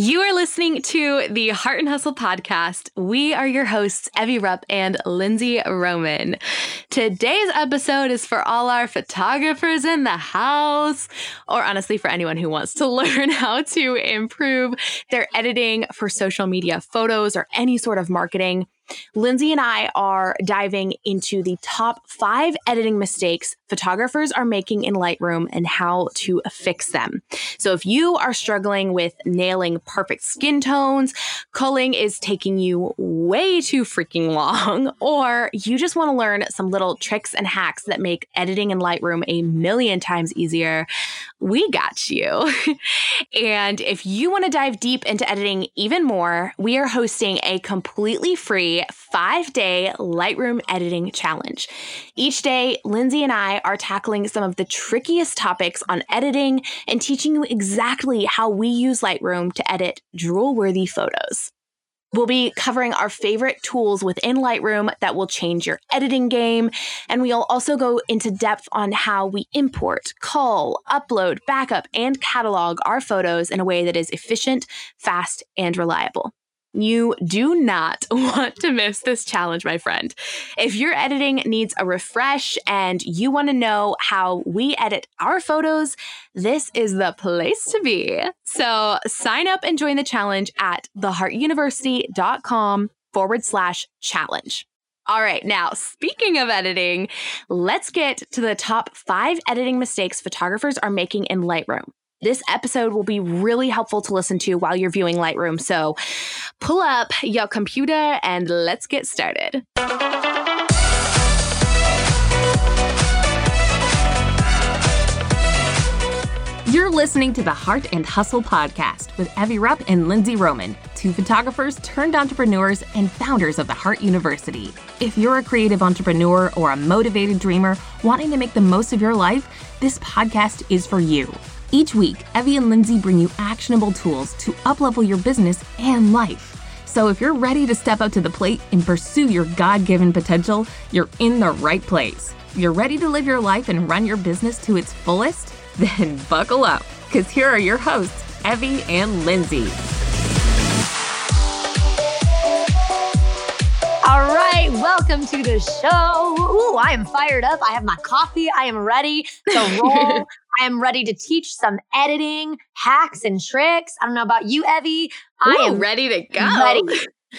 You are listening to the Heart and Hustle podcast. We are your hosts, Evie Rupp and Lindsey Roman. Today's episode is for all our photographers in the house, or honestly, for anyone who wants to learn how to improve their editing for social media photos or any sort of marketing. Lindsey and I are diving into the top five editing mistakes photographers are making in Lightroom and how to fix them. So, if you are struggling with nailing perfect skin tones, culling is taking you way too freaking long, or you just want to learn some little tricks and hacks that make editing in Lightroom a million times easier, we got you. and if you want to dive deep into editing even more, we are hosting a completely free five day Lightroom editing challenge. Each day, Lindsey and I are tackling some of the trickiest topics on editing and teaching you exactly how we use Lightroom to edit drool worthy photos. We'll be covering our favorite tools within Lightroom that will change your editing game. And we'll also go into depth on how we import, cull, upload, backup, and catalog our photos in a way that is efficient, fast, and reliable. You do not want to miss this challenge, my friend. If your editing needs a refresh and you want to know how we edit our photos, this is the place to be. So sign up and join the challenge at theheartuniversity.com forward slash challenge. All right, now speaking of editing, let's get to the top five editing mistakes photographers are making in Lightroom. This episode will be really helpful to listen to while you're viewing Lightroom. So pull up your computer and let's get started. You're listening to the Heart and Hustle podcast with Evie Rupp and Lindsey Roman, two photographers turned entrepreneurs and founders of the Heart University. If you're a creative entrepreneur or a motivated dreamer wanting to make the most of your life, this podcast is for you. Each week, Evie and Lindsey bring you actionable tools to uplevel your business and life. So if you're ready to step up to the plate and pursue your God given potential, you're in the right place. You're ready to live your life and run your business to its fullest? Then buckle up, because here are your hosts, Evie and Lindsey. All right, welcome to the show. Ooh, I am fired up. I have my coffee. I am ready to roll. I am ready to teach some editing hacks and tricks. I don't know about you, Evie. I Ooh, am ready to go. Ready.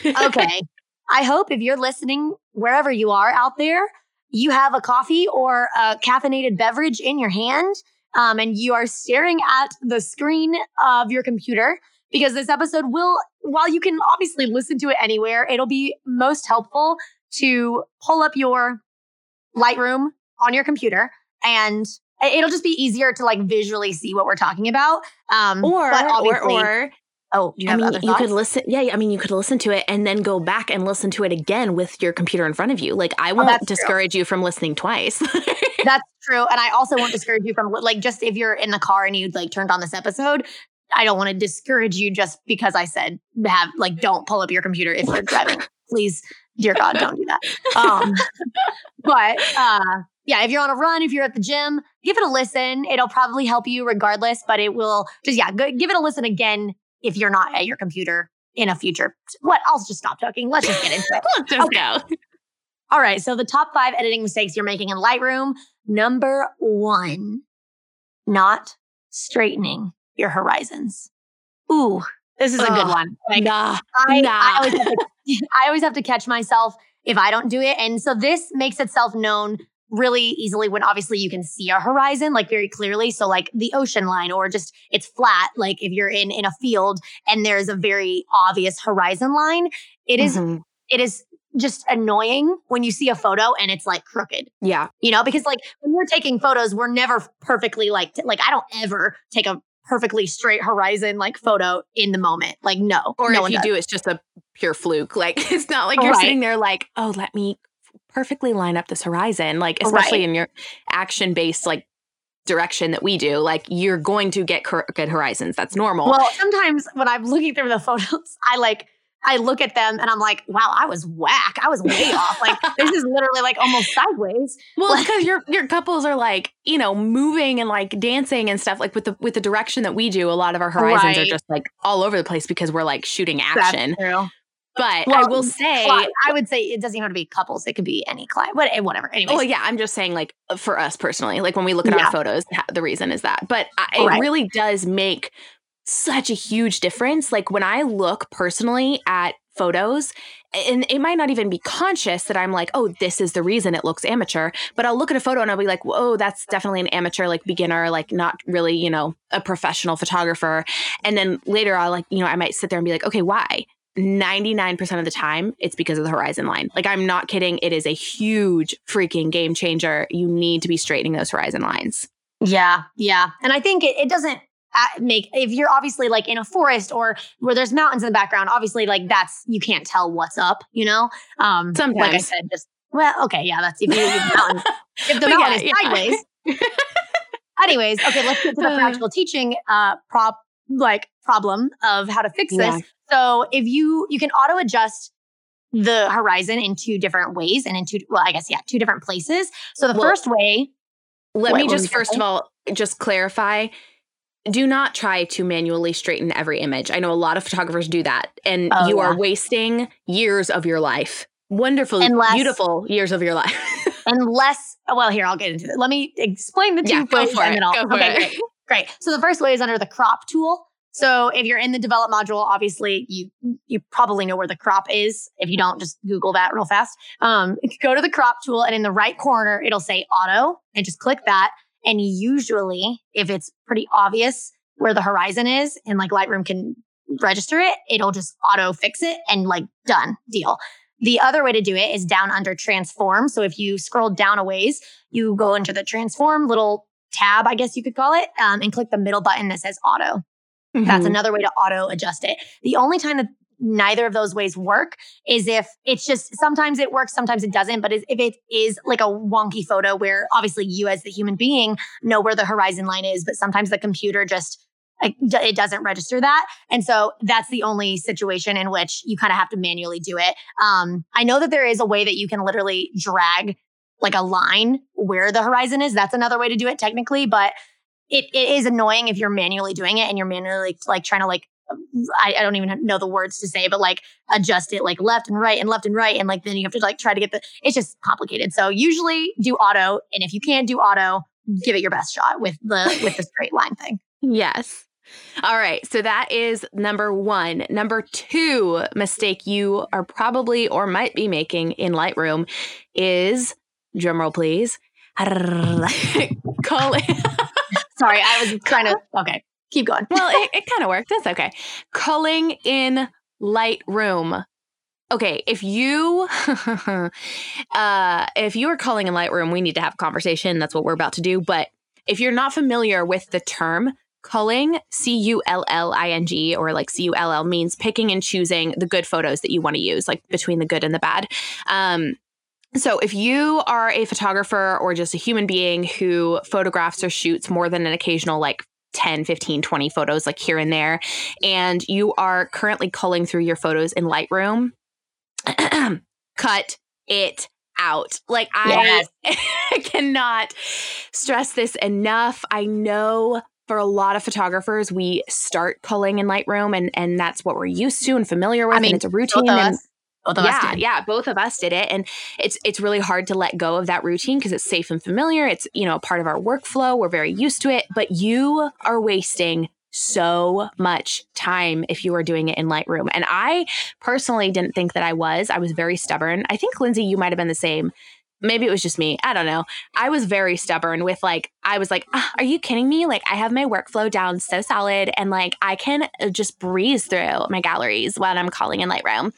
Okay. I hope if you're listening, wherever you are out there, you have a coffee or a caffeinated beverage in your hand um, and you are staring at the screen of your computer because this episode will, while you can obviously listen to it anywhere, it'll be most helpful to pull up your Lightroom on your computer and it'll just be easier to like visually see what we're talking about. Um, or, or, or, oh, I mean, you could listen. Yeah, I mean, you could listen to it and then go back and listen to it again with your computer in front of you. Like, I won't oh, discourage true. you from listening twice. that's true, and I also won't discourage you from like just if you're in the car and you like turned on this episode. I don't want to discourage you just because I said have like don't pull up your computer if you're driving. Please, dear God, don't do that. Um, but uh, yeah, if you're on a run, if you're at the gym, give it a listen. It'll probably help you regardless, but it will just, yeah, go, give it a listen again if you're not at your computer in a future. What? I'll just stop talking. Let's just get into it. Let's just okay. go. All right. So the top five editing mistakes you're making in Lightroom. Number one, not straightening your horizons. Ooh, this is a good one. Like, nah, I, nah. I, always to, I always have to catch myself if I don't do it. And so this makes itself known really easily when obviously you can see a horizon like very clearly so like the ocean line or just it's flat like if you're in in a field and there's a very obvious horizon line it is, mm-hmm. it is just annoying when you see a photo and it's like crooked. Yeah. You know, because like when we're taking photos, we're never perfectly like, t- like I don't ever take a perfectly straight horizon like photo in the moment. Like, no. Or no if you does. do, it's just a pure fluke. Like, it's not like you're right. sitting there like, oh, let me perfectly line up this horizon like especially right. in your action based like direction that we do like you're going to get crooked horizons that's normal well sometimes when i'm looking through the photos i like I look at them and I'm like, wow, I was whack. I was way off. Like this is literally like almost sideways. Well, because your your couples are like, you know, moving and like dancing and stuff. Like with the with the direction that we do, a lot of our horizons right. are just like all over the place because we're like shooting action. But well, I will say, I would say it doesn't even have to be couples. It could be any client, eh, whatever. Anyway. Well, yeah, I'm just saying, like for us personally, like when we look at yeah. our photos, the reason is that. But it right. really does make such a huge difference. Like when I look personally at photos, and it might not even be conscious that I'm like, oh, this is the reason it looks amateur. But I'll look at a photo and I'll be like, whoa, that's definitely an amateur, like beginner, like not really, you know, a professional photographer. And then later I'll like, you know, I might sit there and be like, okay, why? 99% of the time, it's because of the horizon line. Like, I'm not kidding. It is a huge freaking game changer. You need to be straightening those horizon lines. Yeah. Yeah. And I think it, it doesn't uh, make, if you're obviously like in a forest or where there's mountains in the background, obviously, like that's, you can't tell what's up, you know? Um, Sometimes. Like I said, just, well, okay. Yeah. That's if, you, the mountain, if the mountain yeah, is sideways. Yeah. Anyways, okay, let's get to the practical teaching uh, prop like problem of how to fix this. So if you you can auto adjust the horizon in two different ways and in two well I guess yeah two different places. So the well, first way let me just first of all just clarify do not try to manually straighten every image. I know a lot of photographers do that and oh, you yeah. are wasting years of your life. Wonderful, unless, beautiful years of your life. unless, well, here, I'll get into it. Let me explain the two yeah, ways and then I'll, okay, great, great. So the first way is under the crop tool. So if you're in the develop module, obviously you you probably know where the crop is. If you don't, just Google that real fast. Um, go to the crop tool, and in the right corner, it'll say auto, and just click that. And usually, if it's pretty obvious where the horizon is, and like Lightroom can register it, it'll just auto fix it and like done deal. The other way to do it is down under transform. So if you scroll down a ways, you go into the transform little tab, I guess you could call it, um, and click the middle button that says auto. Mm-hmm. That's another way to auto adjust it. The only time that neither of those ways work is if it's just sometimes it works, sometimes it doesn't. But if it is like a wonky photo where obviously you as the human being know where the horizon line is, but sometimes the computer just it doesn't register that. And so that's the only situation in which you kind of have to manually do it. Um, I know that there is a way that you can literally drag like a line where the horizon is. That's another way to do it technically, but it, it is annoying if you're manually doing it and you're manually like trying to like I, I, don't even know the words to say, but like adjust it like left and right and left and right. And like then you have to like try to get the, it's just complicated. So usually do auto. And if you can't do auto, give it your best shot with the, with the straight line thing. Yes. All right. So that is number one. Number two mistake you are probably or might be making in Lightroom is drumroll, please. Call it. Sorry, I was trying to. Okay, keep going. well, it, it kind of worked. That's okay. Culling in Lightroom. Okay, if you uh if you are culling in Lightroom, we need to have a conversation. That's what we're about to do. But if you're not familiar with the term culling, C U L L I N G, or like C U L L means picking and choosing the good photos that you want to use, like between the good and the bad. Um, so, if you are a photographer or just a human being who photographs or shoots more than an occasional, like 10, 15, 20 photos, like here and there, and you are currently culling through your photos in Lightroom, cut it out. Like, yes. I cannot stress this enough. I know for a lot of photographers, we start culling in Lightroom, and and that's what we're used to and familiar with, I mean, and it's a routine. And, both of yeah, us did. Yeah, both of us did it. And it's it's really hard to let go of that routine because it's safe and familiar. It's, you know, a part of our workflow. We're very used to it. But you are wasting so much time if you are doing it in Lightroom. And I personally didn't think that I was. I was very stubborn. I think Lindsey, you might have been the same. Maybe it was just me. I don't know. I was very stubborn with like, I was like, ah, are you kidding me? Like, I have my workflow down so solid and like I can uh, just breeze through my galleries when I'm culling in Lightroom.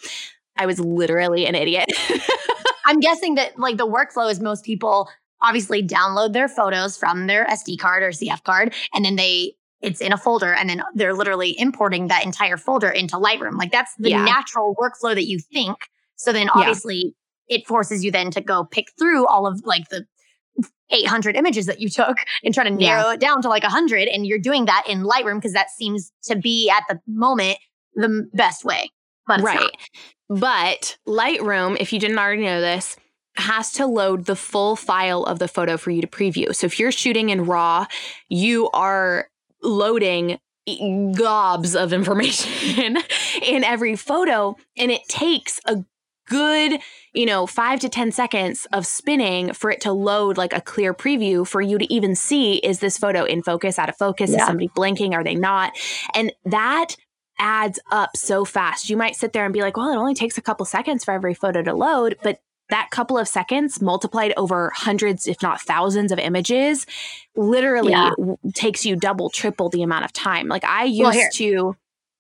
I was literally an idiot. I'm guessing that like the workflow is most people obviously download their photos from their SD card or CF card and then they it's in a folder and then they're literally importing that entire folder into Lightroom. Like that's the yeah. natural workflow that you think. So then obviously yeah. it forces you then to go pick through all of like the 800 images that you took and try to narrow yeah. it down to like 100 and you're doing that in Lightroom because that seems to be at the moment the best way but right. But Lightroom, if you didn't already know this, has to load the full file of the photo for you to preview. So if you're shooting in RAW, you are loading gobs of information in every photo and it takes a good, you know, 5 to 10 seconds of spinning for it to load like a clear preview for you to even see is this photo in focus, out of focus, is somebody blinking, are they not? And that adds up so fast. You might sit there and be like, well, it only takes a couple seconds for every photo to load, but that couple of seconds multiplied over hundreds, if not thousands of images, literally Yeah. w- takes you double, triple the amount of time. Like I used Well, to.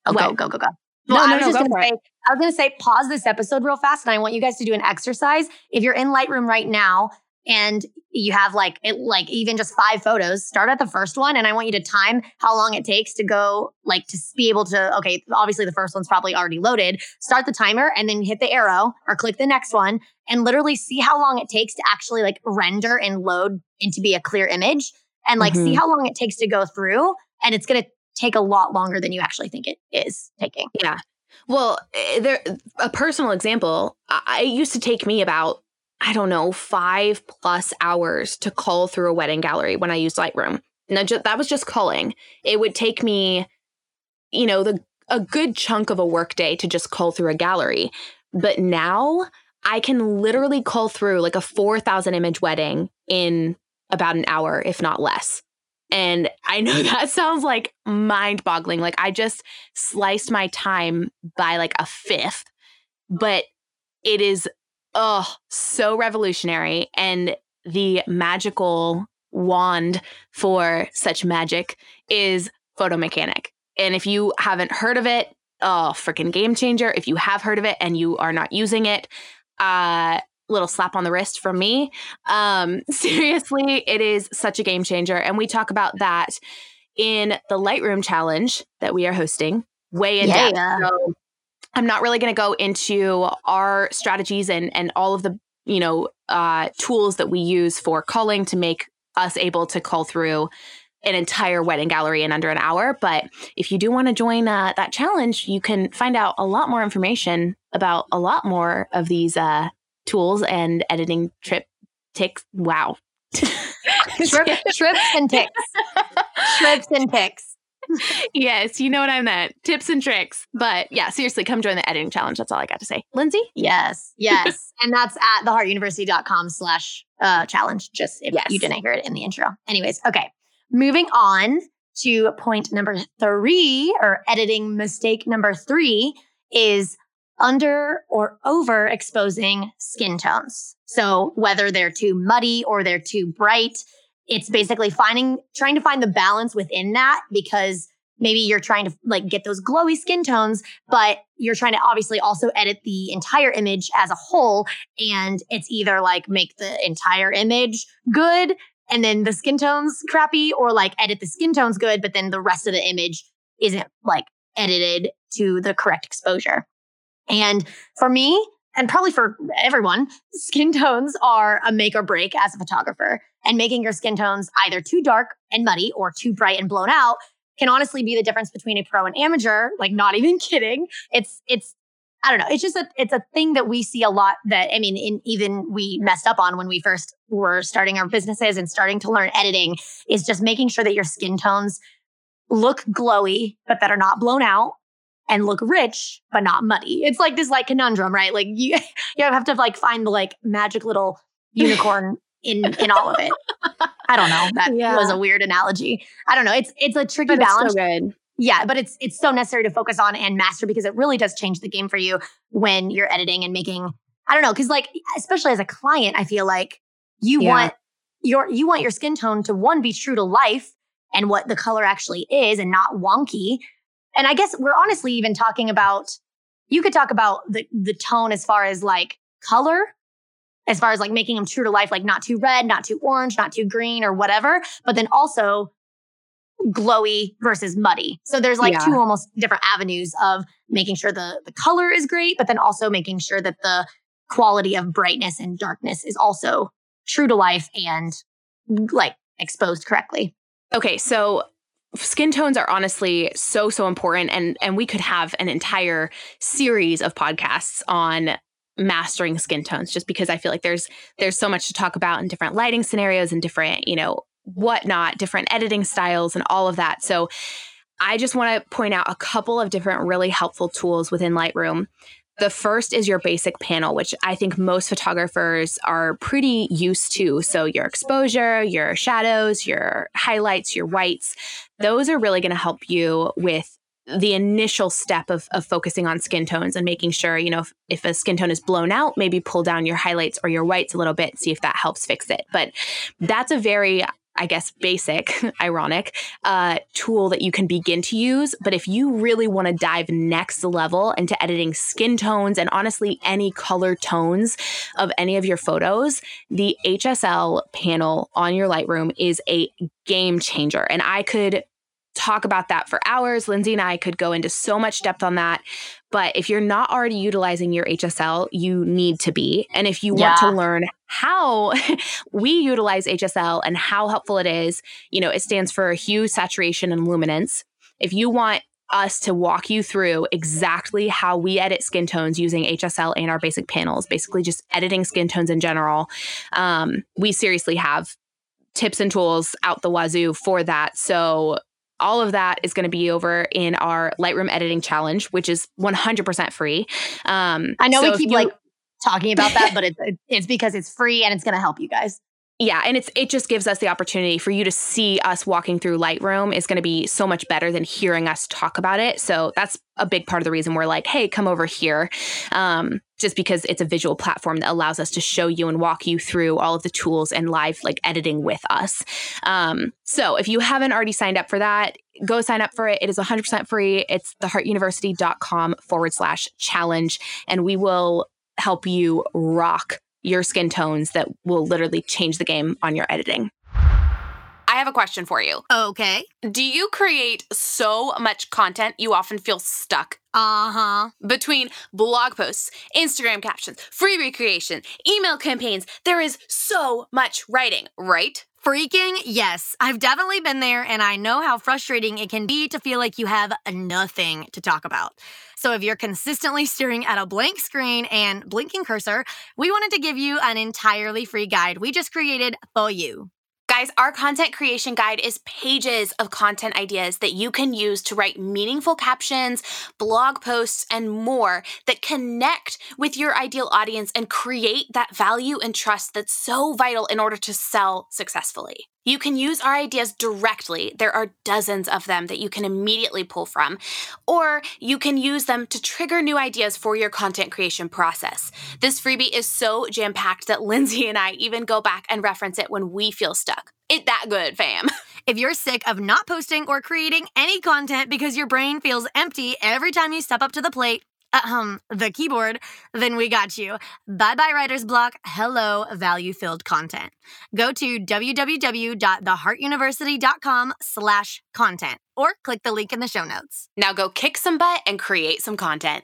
Oh, go, go, go, go. No, Well, no, I was no, just go gonna for it. say, I was gonna say, pause this episode real fast, and I want you guys to do an exercise. If you're in Lightroom right now and you have like it, like even just five photos, start at the first one, and I want you to time how long it takes to go like to be able to. Okay, obviously the first one's probably already loaded. Start the timer, and then hit the arrow or click the next one, and literally see how long it takes to actually like render and load into be a clear image, and like see Mhm. how long it takes to go through, and it's gonna take a lot longer than you actually think it is taking. Yeah. Well, eh, there a personal example. I, it used to take me about I don't know five plus hours to cull through a wedding gallery when I used Lightroom. Ju- that was just culling. It would take me, you know, the a good chunk of a workday to just cull through a gallery. But now I can literally cull through like a four thousand image wedding in about an hour, if not less. And I know that sounds like mind boggling. Like I just sliced my time by like a fifth, but it is oh so revolutionary and the magical wand for such magic is photo mechanic. And if you haven't heard of it, oh freaking game changer. If you have heard of it and you are not using it, uh little slap on the wrist from me. Um seriously, it is such a game changer and we talk about that in the Lightroom challenge that we are hosting way in Yeah. depth. So I'm not really going to go into our strategies and and all of the you know uh, tools that we use for culling to make us able to cull through an entire wedding gallery in under an hour. But if you do want to join uh, that challenge, you can find out a lot more information about a lot more of these uh, tools and editing trip ticks. Wow. Trip, trips and ticks. trips and ticks. yes, you know what I meant. Tips and tricks. But yeah, seriously, come join the editing challenge. That's all I got to say. Lindsey? Yes, yes. and that's at theheartuniversity.com slash uh, challenge, just if Yes. you didn't hear it in the intro. Anyways, okay. Moving on to point number three, or editing mistake number three, is under or over exposing skin tones. So whether they're too muddy or they're too bright, it's basically finding trying to find the balance within that because maybe you're trying to like get those glowy skin tones but you're trying to obviously also edit the entire image as a whole. And it's either like make the entire image good and then the skin tones crappy or like edit the skin tones good but then the rest of the image isn't like edited to the correct exposure. And for me and probably for everyone skin tones are a make or break as a photographer and making your skin tones either too dark and muddy or too bright and blown out can honestly be the difference between a pro and amateur. Like not even kidding. It's it's i don't know. It's just a it's a thing that we see a lot that i mean in, even we messed up on when we first were starting our businesses and starting to learn editing is just making sure that your skin tones look glowy but that are not blown out and look rich but not muddy. It's like this like conundrum right? Like you you have to like find the like magic little unicorn in in all of it i don't know that Yeah. was a weird analogy i don't know it's it's a tricky But it's balance so good. yeah, but it's it's so necessary to focus on and master because it really does change the game for you when you're editing and making. I don't know, because like especially as a client, I feel like you Yeah. want your you want your skin tone to one be true to life and what the color actually is and not wonky. And I guess we're honestly even talking about you could talk about the the tone as far as like color, as far as like making them true to life, like not too red, not too orange, not too green or whatever. But then also glowy versus muddy. So there's like Yeah. two almost different avenues of making sure the the color is great, but then also making sure that the quality of brightness and darkness is also true to life and like exposed correctly. Okay, so skin tones are honestly so so important and and we could have an entire series of podcasts on mastering skin tones just because I feel like there's there's so much to talk about in different lighting scenarios and different, you know, whatnot, different editing styles and all of that. So I just want to point out a couple of different really helpful tools within Lightroom. The first is your basic panel, which I think most photographers are pretty used to. So, your exposure, your shadows, your highlights, your whites, those are really going to help you with the initial step of, of focusing on skin tones and making sure, you know, if, if a skin tone is blown out, maybe pull down your highlights or your whites a little bit, see if that helps fix it. But that's a very I guess, basic, ironic uh, tool that you can begin to use. But if you really want to dive next level into editing skin tones and honestly any color tones of any of your photos, the HSL panel on your Lightroom is a game changer. And I could talk about that for hours. Lindsey and I could go into so much depth on that. But if you're not already utilizing your HSL, you need to be. And if you yeah. want to learn how we utilize HSL and how helpful it is, you know, it stands for hue, saturation, and luminance. If you want us to walk you through exactly how we edit skin tones using HSL and our basic panels, basically just editing skin tones in general, um, we seriously have tips and tools out the wazoo for that. So all of that is going to be over in our Lightroom editing challenge, which is 100% free. Um, I know so we keep like talking about that, but it's it's because it's free and it's going to help you guys. Yeah, and it's it just gives us the opportunity for you to see us walking through Lightroom is going to be so much better than hearing us talk about it. So that's a big part of the reason we're like, hey, come over here, um, just because it's a visual platform that allows us to show you and walk you through all of the tools and live like editing with us. Um, so if you haven't already signed up for that, go sign up for it. It is 100% free. It's theheartuniversity.com forward slash challenge, and we will help you rock your skin tones that will literally change the game on your editing. I have a question for you. Okay. Do you create so much content you often feel stuck? Uh huh. Between blog posts, Instagram captions, free recreation, email campaigns, there is so much writing, right? Freaking yes. I've definitely been there, and I know how frustrating it can be to feel like you have nothing to talk about. So, if you're consistently staring at a blank screen and blinking cursor, we wanted to give you an entirely free guide we just created for you. Guys, our content creation guide is pages of content ideas that you can use to write meaningful captions, blog posts, and more that connect with your ideal audience and create that value and trust that's so vital in order to sell successfully. You can use our ideas directly. There are dozens of them that you can immediately pull from. Or you can use them to trigger new ideas for your content creation process. This freebie is so jam packed that Lindsey and I even go back and reference it when we feel stuck. It that good, fam. If you're sick of not posting or creating any content because your brain feels empty every time you step up to the plate, um, the keyboard, then we got you. Bye bye writer's block. Hello, value filled content. Go to www.theheartuniversity.com slash content or click the link in the show notes. Now go kick some butt and create some content.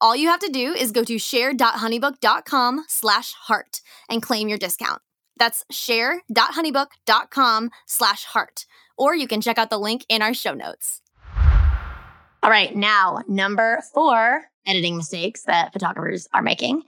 All you have to do is go to share.honeybook.com slash heart and claim your discount. That's share.honeybook.com slash heart. Or you can check out the link in our show notes. All right, now number four editing mistakes that photographers are making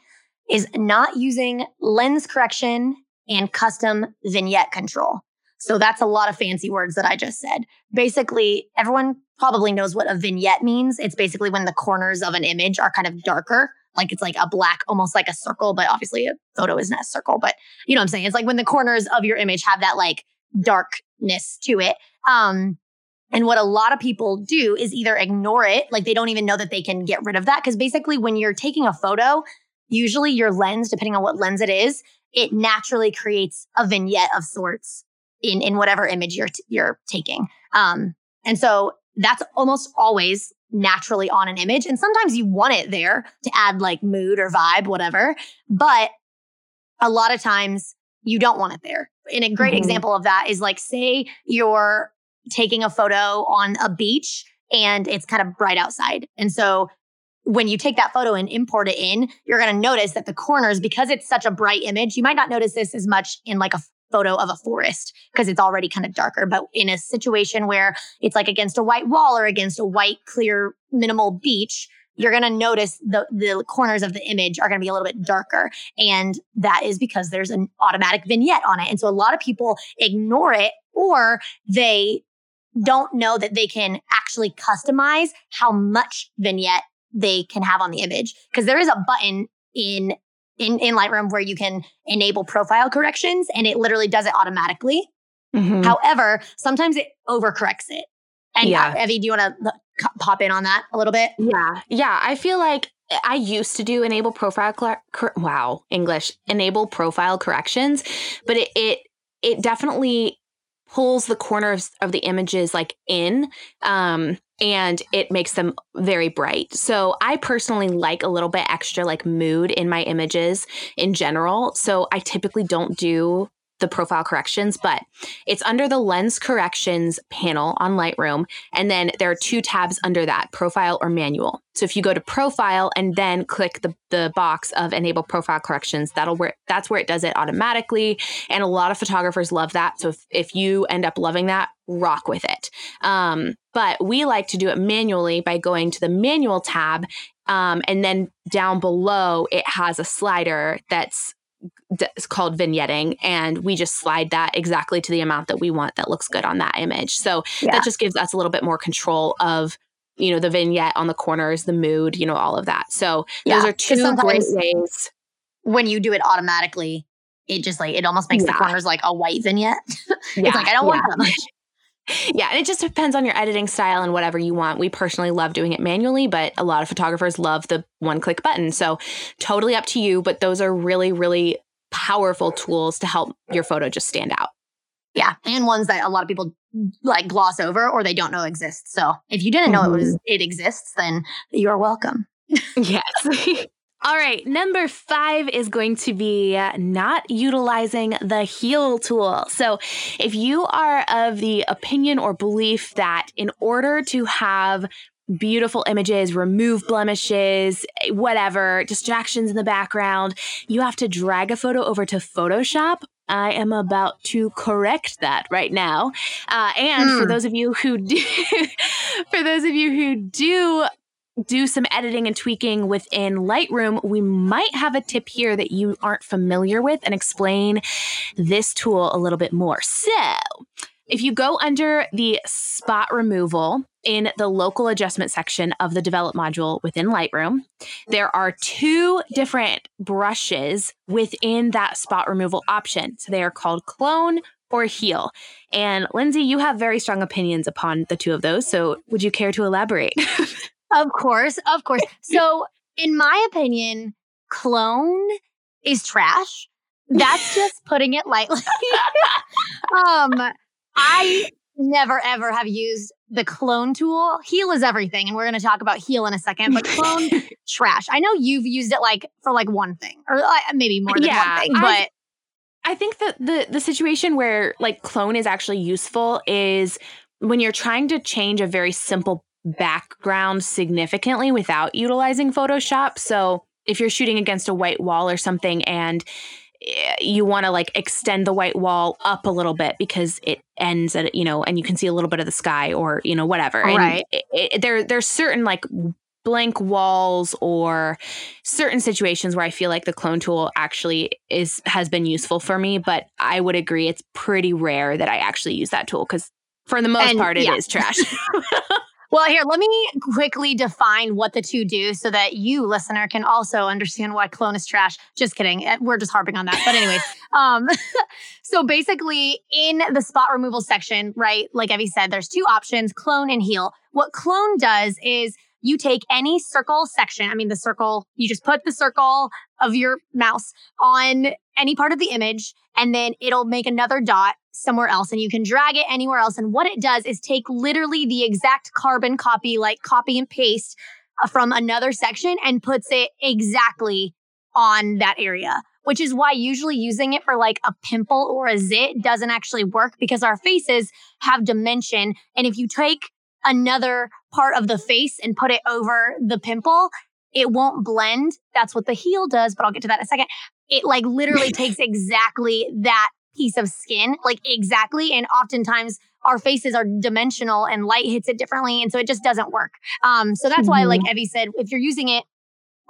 is not using lens correction and custom vignette control. So that's a lot of fancy words that I just said. Basically, everyone probably knows what a vignette means. It's basically when the corners of an image are kind of darker, like it's like a black, almost like a circle, but obviously a photo isn't a circle, but you know what I'm saying? It's like when the corners of your image have that like darkness to it. Um, and what a lot of people do is either ignore it, like they don't even know that they can get rid of that. Cause basically, when you're taking a photo, usually your lens, depending on what lens it is, it naturally creates a vignette of sorts in, in whatever image you're, t- you're taking. Um, and so that's almost always naturally on an image. And sometimes you want it there to add like mood or vibe, whatever. But a lot of times you don't want it there. And a great mm-hmm. example of that is like, say you're taking a photo on a beach and it's kind of bright outside. And so when you take that photo and import it in, you're going to notice that the corners, because it's such a bright image, you might not notice this as much in like a photo of a forest because it's already kind of darker. But in a situation where it's like against a white wall or against a white, clear, minimal beach, you're going to notice the, the corners of the image are going to be a little bit darker. And that is because there's an automatic vignette on it. And so a lot of people ignore it or they don't know that they can actually customize how much vignette they can have on the image because there is a button in in, in Lightroom where you can enable profile corrections and it literally does it automatically. Mm-hmm. However, sometimes it overcorrects it. And yeah. Uh, Evie, do you want to pop in on that a little bit? Yeah. Yeah. I feel like I used to do enable profile, cor- wow, English, enable profile corrections, but it, it, it definitely pulls the corners of the images like in. Um, and it makes them very bright. So I personally like a little bit extra like mood in my images in general. So I typically don't do the profile corrections, but it's under the lens corrections panel on Lightroom. And then there are two tabs under that profile or manual. So if you go to profile and then click the, the box of enable profile corrections, that'll where that's where it does it automatically. And a lot of photographers love that. So if, if you end up loving that, rock with it. Um, but we like to do it manually by going to the manual tab um, and then down below, it has a slider that's it's called vignetting and we just slide that exactly to the amount that we want that looks good on that image so yeah. that just gives us a little bit more control of you know the vignette on the corners the mood you know all of that so yeah. those are two great ways when you do it automatically it just like it almost makes yeah. the corners like a white vignette it's like i don't want that much yeah, and it just depends on your editing style and whatever you want. We personally love doing it manually, but a lot of photographers love the one click button. So, totally up to you, but those are really, really powerful tools to help your photo just stand out. Yeah, and ones that a lot of people like gloss over or they don't know exist. So, if you didn't know mm-hmm. it was it exists, then you're welcome. yes. All right, number five is going to be not utilizing the heal tool. So, if you are of the opinion or belief that in order to have beautiful images, remove blemishes, whatever, distractions in the background, you have to drag a photo over to Photoshop. I am about to correct that right now. Uh, and for hmm. those of you who do, for those of you who do do some editing and tweaking within Lightroom, we might have a tip here that you aren't familiar with and explain this tool a little bit more. So, if you go under the spot removal in the local adjustment section of the develop module within Lightroom, there are two different brushes within that spot removal option. So they are called clone or heal. And Lindsey, you have very strong opinions upon the two of those. So would you care to elaborate? Of course, of course. So, in my opinion, clone is trash. That's just putting it lightly. um, I never ever have used the clone tool. Heal is everything, and we're going to talk about heal in a second. But clone, trash. I know you've used it like for like one thing, or uh, maybe more than yeah, one thing, but. I, I think that the the situation where like clone is actually useful is when you're trying to change a very simple background significantly without utilizing Photoshop. So if you're shooting against a white wall or something and eh, you want to like extend the white wall up a little bit because it ends at you know and you can see a little bit of the sky or you know whatever right it, it, there there's certain like blank walls or certain situations where I feel like the clone tool actually is has been useful for me, but I would agree it's pretty rare that I actually use that tool cuz for the most And, part it is yeah. trash. Well, here, let me quickly define what the two do so that you, listener, can also understand why clone is trash. Just kidding. Eh, We're just harping on that. But, anyways, um, so basically, in the spot removal section, right, like Evie said, there's two options clone and heal. What clone does is you take any circle section, I mean, the circle, you just put the circle of your mouse on any part of the image, and then it'll make another dot somewhere else and you can drag it anywhere else. And what it does is take literally the exact carbon copy, like copy and paste uh, from another section and puts it exactly on that area, which is why usually using it for like a pimple or a zit doesn't actually work because our faces have dimension. And if you take another part of the face and put it over the pimple, it won't blend. That's what the heal does, but I'll get to that in a second. It like literally takes exactly that piece of skin, like exactly. And oftentimes our faces are dimensional and light hits it differently. And so it just doesn't work. Um, so that's why, like Evie said, if you're using it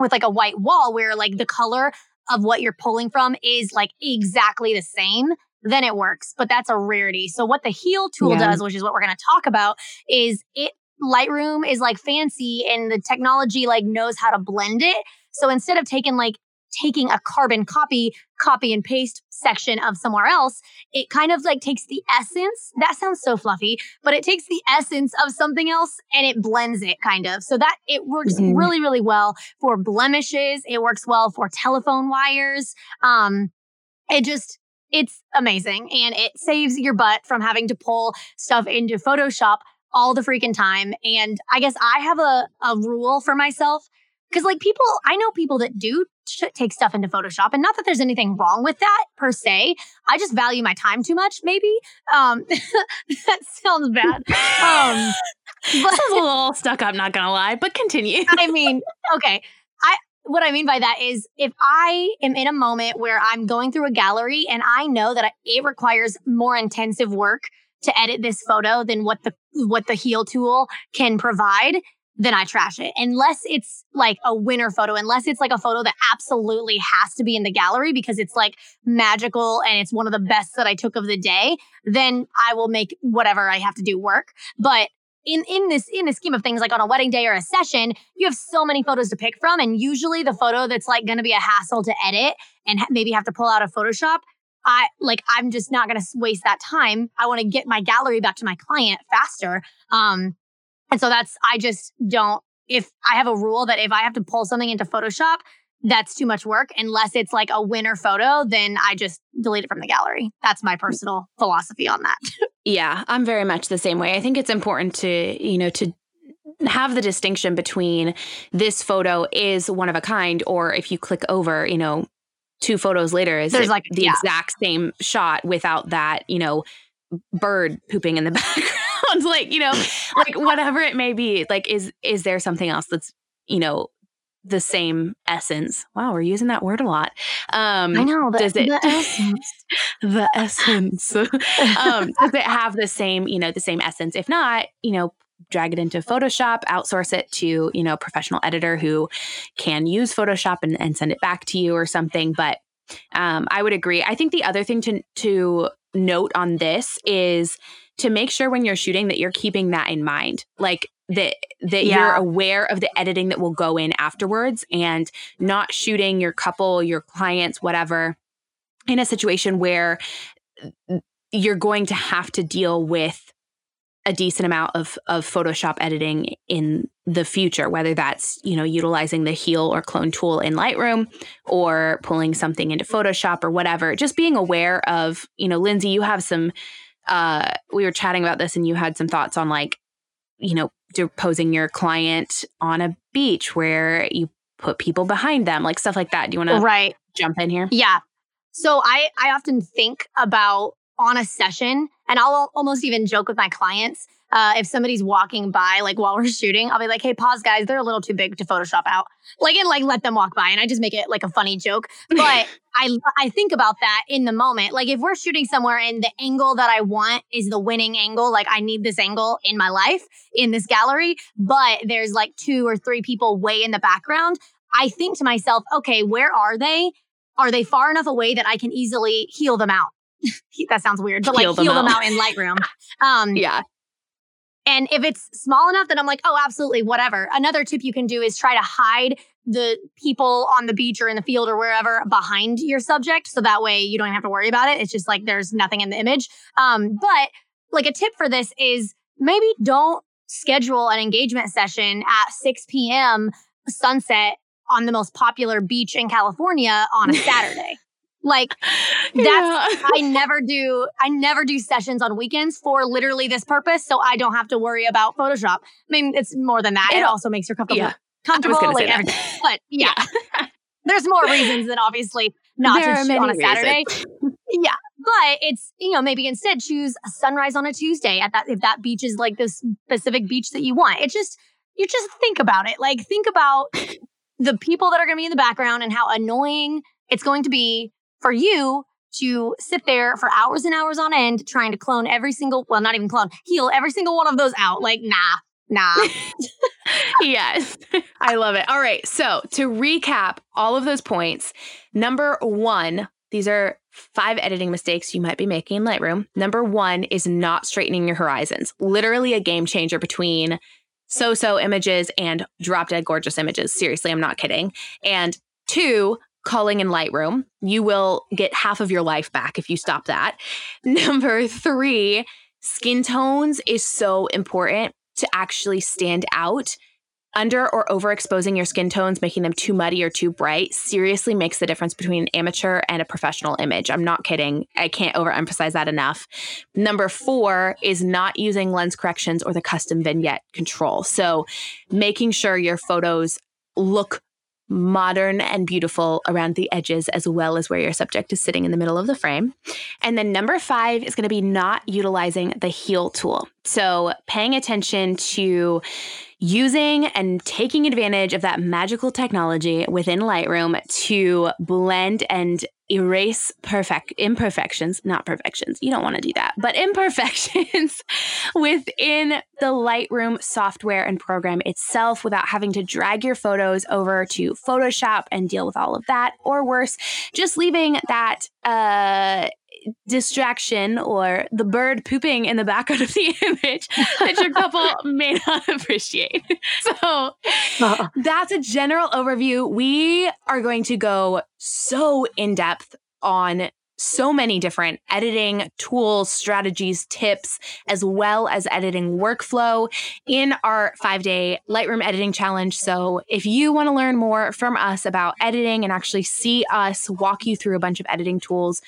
with like a white wall where like the color of what you're pulling from is like exactly the same, then it works. But that's a rarity. So what the heal tool Yeah. does, which is what we're going to talk about, is it Lightroom is like fancy and the technology like knows how to blend it. So instead of taking like taking a carbon copy, copy and paste section of somewhere else, it kind of like takes the essence. That sounds so fluffy, but it takes the essence of something else and it blends it kind of. So that it works Mhm. really, really well for blemishes. It works well for telephone wires. Um, it just, it's amazing and it saves your butt from having to pull stuff into Photoshop all the freaking time. And I guess I have a, a rule for myself because, like, people, I know people that do take stuff into Photoshop, and not that there's anything wrong with that per se. I just value my time too much, maybe. Um, that sounds bad. Um, but Sounds a little stuck up, not gonna lie, but continue. I mean, okay. I what I mean by that is if I am in a moment where I'm going through a gallery and I know that it requires more intensive work to edit this photo than what the what the heal tool can provide, then I trash it. Unless it's like a winner photo, unless it's like a photo that absolutely has to be in the gallery because it's like magical and it's one of the best that I took of the day, then I will make whatever I have to do work. But in in this in the scheme of things like on a wedding day or a session you have so many photos to pick from and usually the photo that's like going to be a hassle to edit and ha- maybe have to pull out of photoshop i like i'm just not going to waste that time i want to get my gallery back to my client faster um and so that's i just don't if i have a rule that if i have to pull something into photoshop that's too much work unless it's like a winner photo then i just delete it from the gallery that's my personal philosophy on that Yeah, I'm very much the same way. I think it's important to, you know, to have the distinction between this photo is one of a kind or if you click over, you know, two photos later is There's it like- the yeah. exact same shot without that, you know, bird pooping in the background like, you know, like whatever it may be. Like is is there something else that's, you know, the same essence? Wow, we're using that word a lot. Um i know the, does it- the essence. the essence. um, does it have the same, you know, the same essence? If not, you know, drag it into Photoshop, outsource it to, you know, a professional editor who can use Photoshop and, and send it back to you or something. But um, I would agree. I think the other thing to to note on this is to make sure when you're shooting that you're keeping that in mind. Like that that you're aware of the editing that will go in afterwards and not shooting your couple, your clients, whatever, in a situation where you're going to have to deal with a decent amount of of Photoshop editing in the future, whether that's you know utilizing the heal or clone tool in Lightroom or pulling something into Photoshop or whatever. Just being aware of you know, Lindsey, you have some. Uh, we were chatting about this, and you had some thoughts on like you know posing your client on a beach where you put people behind them, like stuff like that. Do you want to right jump in here? Yeah. So I I often think about on a session And I'll almost even joke with my clients. Uh, if somebody's walking by, like while we're shooting, I'll be like, "Hey, pause, guys! They're a little too big to Photoshop out." Like, and like let them walk by, and I just make it like a funny joke. But I I think about that in the moment. Like, if we're shooting somewhere and the angle that I want is the winning angle, like I need this angle in my life in this gallery, but there's like two or three people way in the background. I think to myself, okay, where are they? Are they far enough away that I can easily heal them out? that sounds weird, but like heal them, heal out. them out in Lightroom. Um, yeah. And if it's small enough, then I'm like, oh, absolutely, whatever. Another tip you can do is try to hide the people on the beach or in the field or wherever behind your subject. So that way you don't have to worry about it. It's just like there's nothing in the image. Um, but like a tip for this is maybe don't schedule an engagement session at 6 p.m. sunset on the most popular beach in California on a Saturday. Like that's yeah. I never do I never do sessions on weekends for literally this purpose. So I don't have to worry about Photoshop. I mean, it's more than that. It, it also makes you comfortable. Yeah. Comfortable, like everything. But yeah. yeah. There's more reasons than obviously not there to shoot on a Saturday. yeah. But it's, you know, maybe instead choose a sunrise on a Tuesday at that if that beach is like this specific beach that you want. It just you just think about it. Like think about the people that are going to be in the background and how annoying it's going to be for you to sit there for hours and hours on end trying to clone every single, well, not even clone, heal every single one of those out. Like, nah, nah. yes, I love it. All right. So to recap all of those points, number one, these are five editing mistakes you might be making in Lightroom. Number one is not straightening your horizons. Literally a game changer between so so images and drop dead gorgeous images. Seriously, I'm not kidding. And two, culling in Lightroom. You will get half of your life back if you stop that. Number three, skin tones is so important to actually stand out. Under or overexposing your skin tones, making them too muddy or too bright, seriously makes the difference between an amateur and a professional image. I'm not kidding. I can't overemphasize that enough. Number four is not using lens corrections or the custom vignette control. So, making sure your photos look modern and beautiful around the edges as well as where your subject is sitting in the middle of the frame. And then number five is going to be not utilizing the heal tool. So paying attention to using and taking advantage of that magical technology within Lightroom to blend and erase perfect imperfections, not perfections. You don't want to do that, but imperfections within the Lightroom software and program itself without having to drag your photos over to Photoshop and deal with all of that or worse, just leaving that uh distraction or the bird pooping in the background of the image that your couple may not appreciate. So uh-huh. that's a general overview. We are going to go so in depth on so many different editing tools, strategies, tips, as well as editing workflow in our five day Lightroom editing challenge. So, if you want to learn more from us about editing and actually see us walk you through a bunch of editing tools,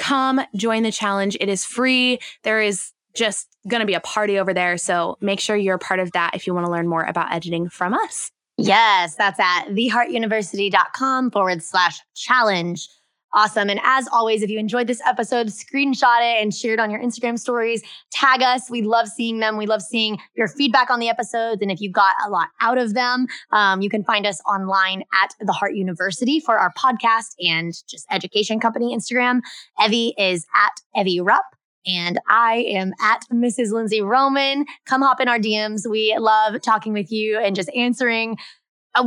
come join the challenge. It is free. There is just going to be a party over there. So make sure you're part of that if you want to learn more about editing from us. Yes, that's at theheartuniversity.com forward slash challenge. Awesome. And as always, if you enjoyed this episode, screenshot it and share it on your Instagram stories. Tag us. We love seeing them. We love seeing your feedback on the episodes. And if you got a lot out of them, um, you can find us online at the Heart University for our podcast and just education company Instagram. Evie is at Evie Rupp. And I am at Mrs. Lindsey Roman. Come hop in our DMs. We love talking with you and just answering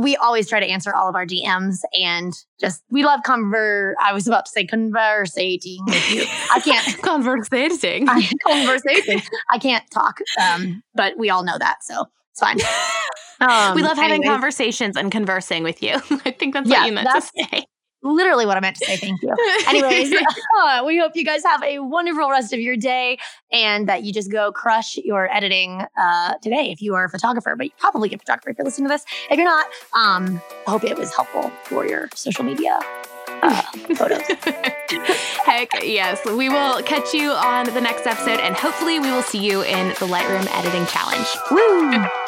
we always try to answer all of our DMs and just we love conver. I was about to say conversating with you. I can't conversating. I, conversating. I can't talk, um, but we all know that, so it's fine. Um, we love having anyways. conversations and conversing with you. I think that's yeah, what you meant to say literally what I meant to say. Thank you. Anyways, uh, we hope you guys have a wonderful rest of your day and that you just go crush your editing uh, today if you are a photographer, but you probably get photographer if you're listening to this. If you're not, um, I hope it was helpful for your social media uh, photos. Heck yes. We will catch you on the next episode and hopefully we will see you in the Lightroom Editing Challenge. Woo!